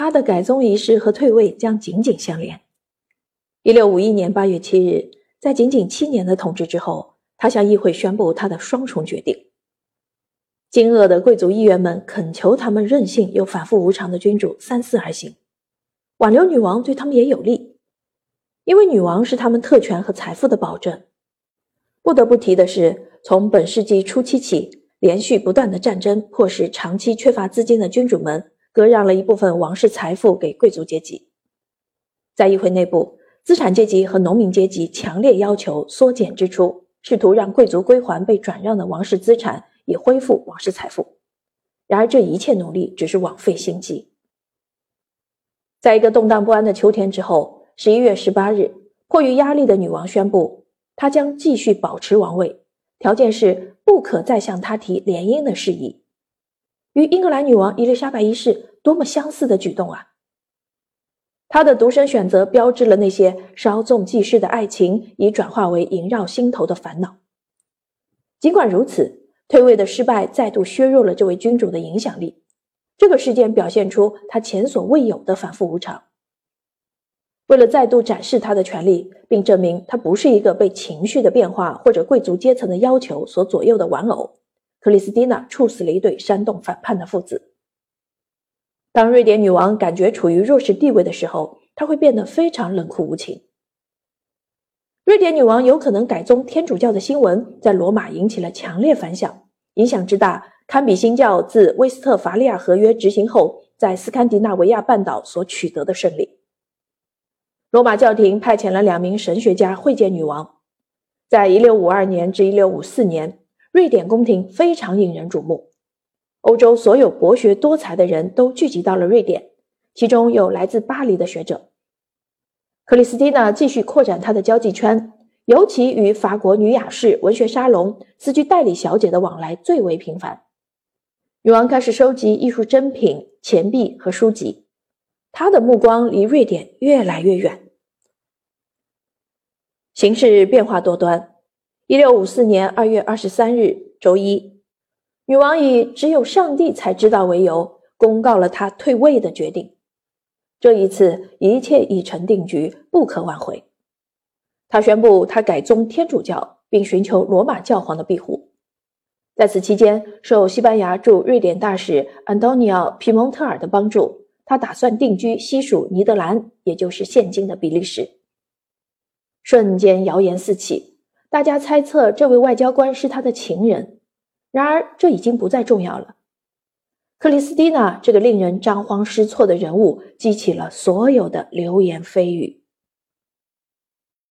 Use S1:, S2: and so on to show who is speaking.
S1: 他的改宗仪式和退位将紧紧相连。一六五一年八月七日，在仅仅七年的统治之后，他向议会宣布他的双重决定。惊愕的贵族议员们恳求他们任性又反复无常的君主三思而行，挽留女王对他们也有利，因为女王是他们特权和财富的保证。不得不提的是，从本世纪初期起，连续不断的战争迫使长期缺乏资金的君主们割让了一部分王室财富给贵族阶级，在议会内部。资产阶级和农民阶级强烈要求缩减支出，试图让贵族归还被转让的王室资产，以恢复王室财富。然而，这一切努力只是枉费心机。在一个动荡不安的秋天之后，十一月十八日，迫于压力的女王宣布，她将继续保持王位，条件是不可再向她提联姻的事宜。与英格兰女王伊丽莎白一世多么相似的举动啊！他的独身选择标志了那些稍纵即逝的爱情已转化为萦绕心头的烦恼。尽管如此，退位的失败再度削弱了这位君主的影响力。这个事件表现出他前所未有的反复无常。为了再度展示他的权利，并证明他不是一个被情绪的变化或者贵族阶层的要求所左右的玩偶，克里斯蒂娜处死了一对煽动反叛的父子。当瑞典女王感觉处于弱势地位的时候，她会变得非常冷酷无情。瑞典女王有可能改宗天主教的新闻在罗马引起了强烈反响，影响之大，堪比新教自威斯特伐利亚合约执行后在斯堪的纳维亚半岛所取得的胜利。罗马教廷派遣了两名神学家会见女王。在1652年至1654年，瑞典宫廷非常引人瞩目。欧洲所有博学多才的人都聚集到了瑞典，其中有来自巴黎的学者。克里斯蒂娜继续扩展她的交际圈，尤其与法国女雅士、文学沙龙、词句代理小姐的往来最为频繁。女王开始收集艺术珍品、钱币和书籍，她的目光离瑞典越来越远。形势变化多端。一六五四年二月二十三日，周一。女王以只有上帝才知道为由，公告了她退位的决定。这一次，一切已成定局，不可挽回。她宣布她改宗天主教，并寻求罗马教皇的庇护。在此期间，受西班牙驻瑞典大使安东尼奥·皮蒙特尔的帮助，他打算定居西属尼德兰，也就是现今的比利时。瞬间，谣言四起，大家猜测这位外交官是他的情人。然而，这已经不再重要了。克里斯蒂娜这个令人张慌失措的人物，激起了所有的流言蜚语。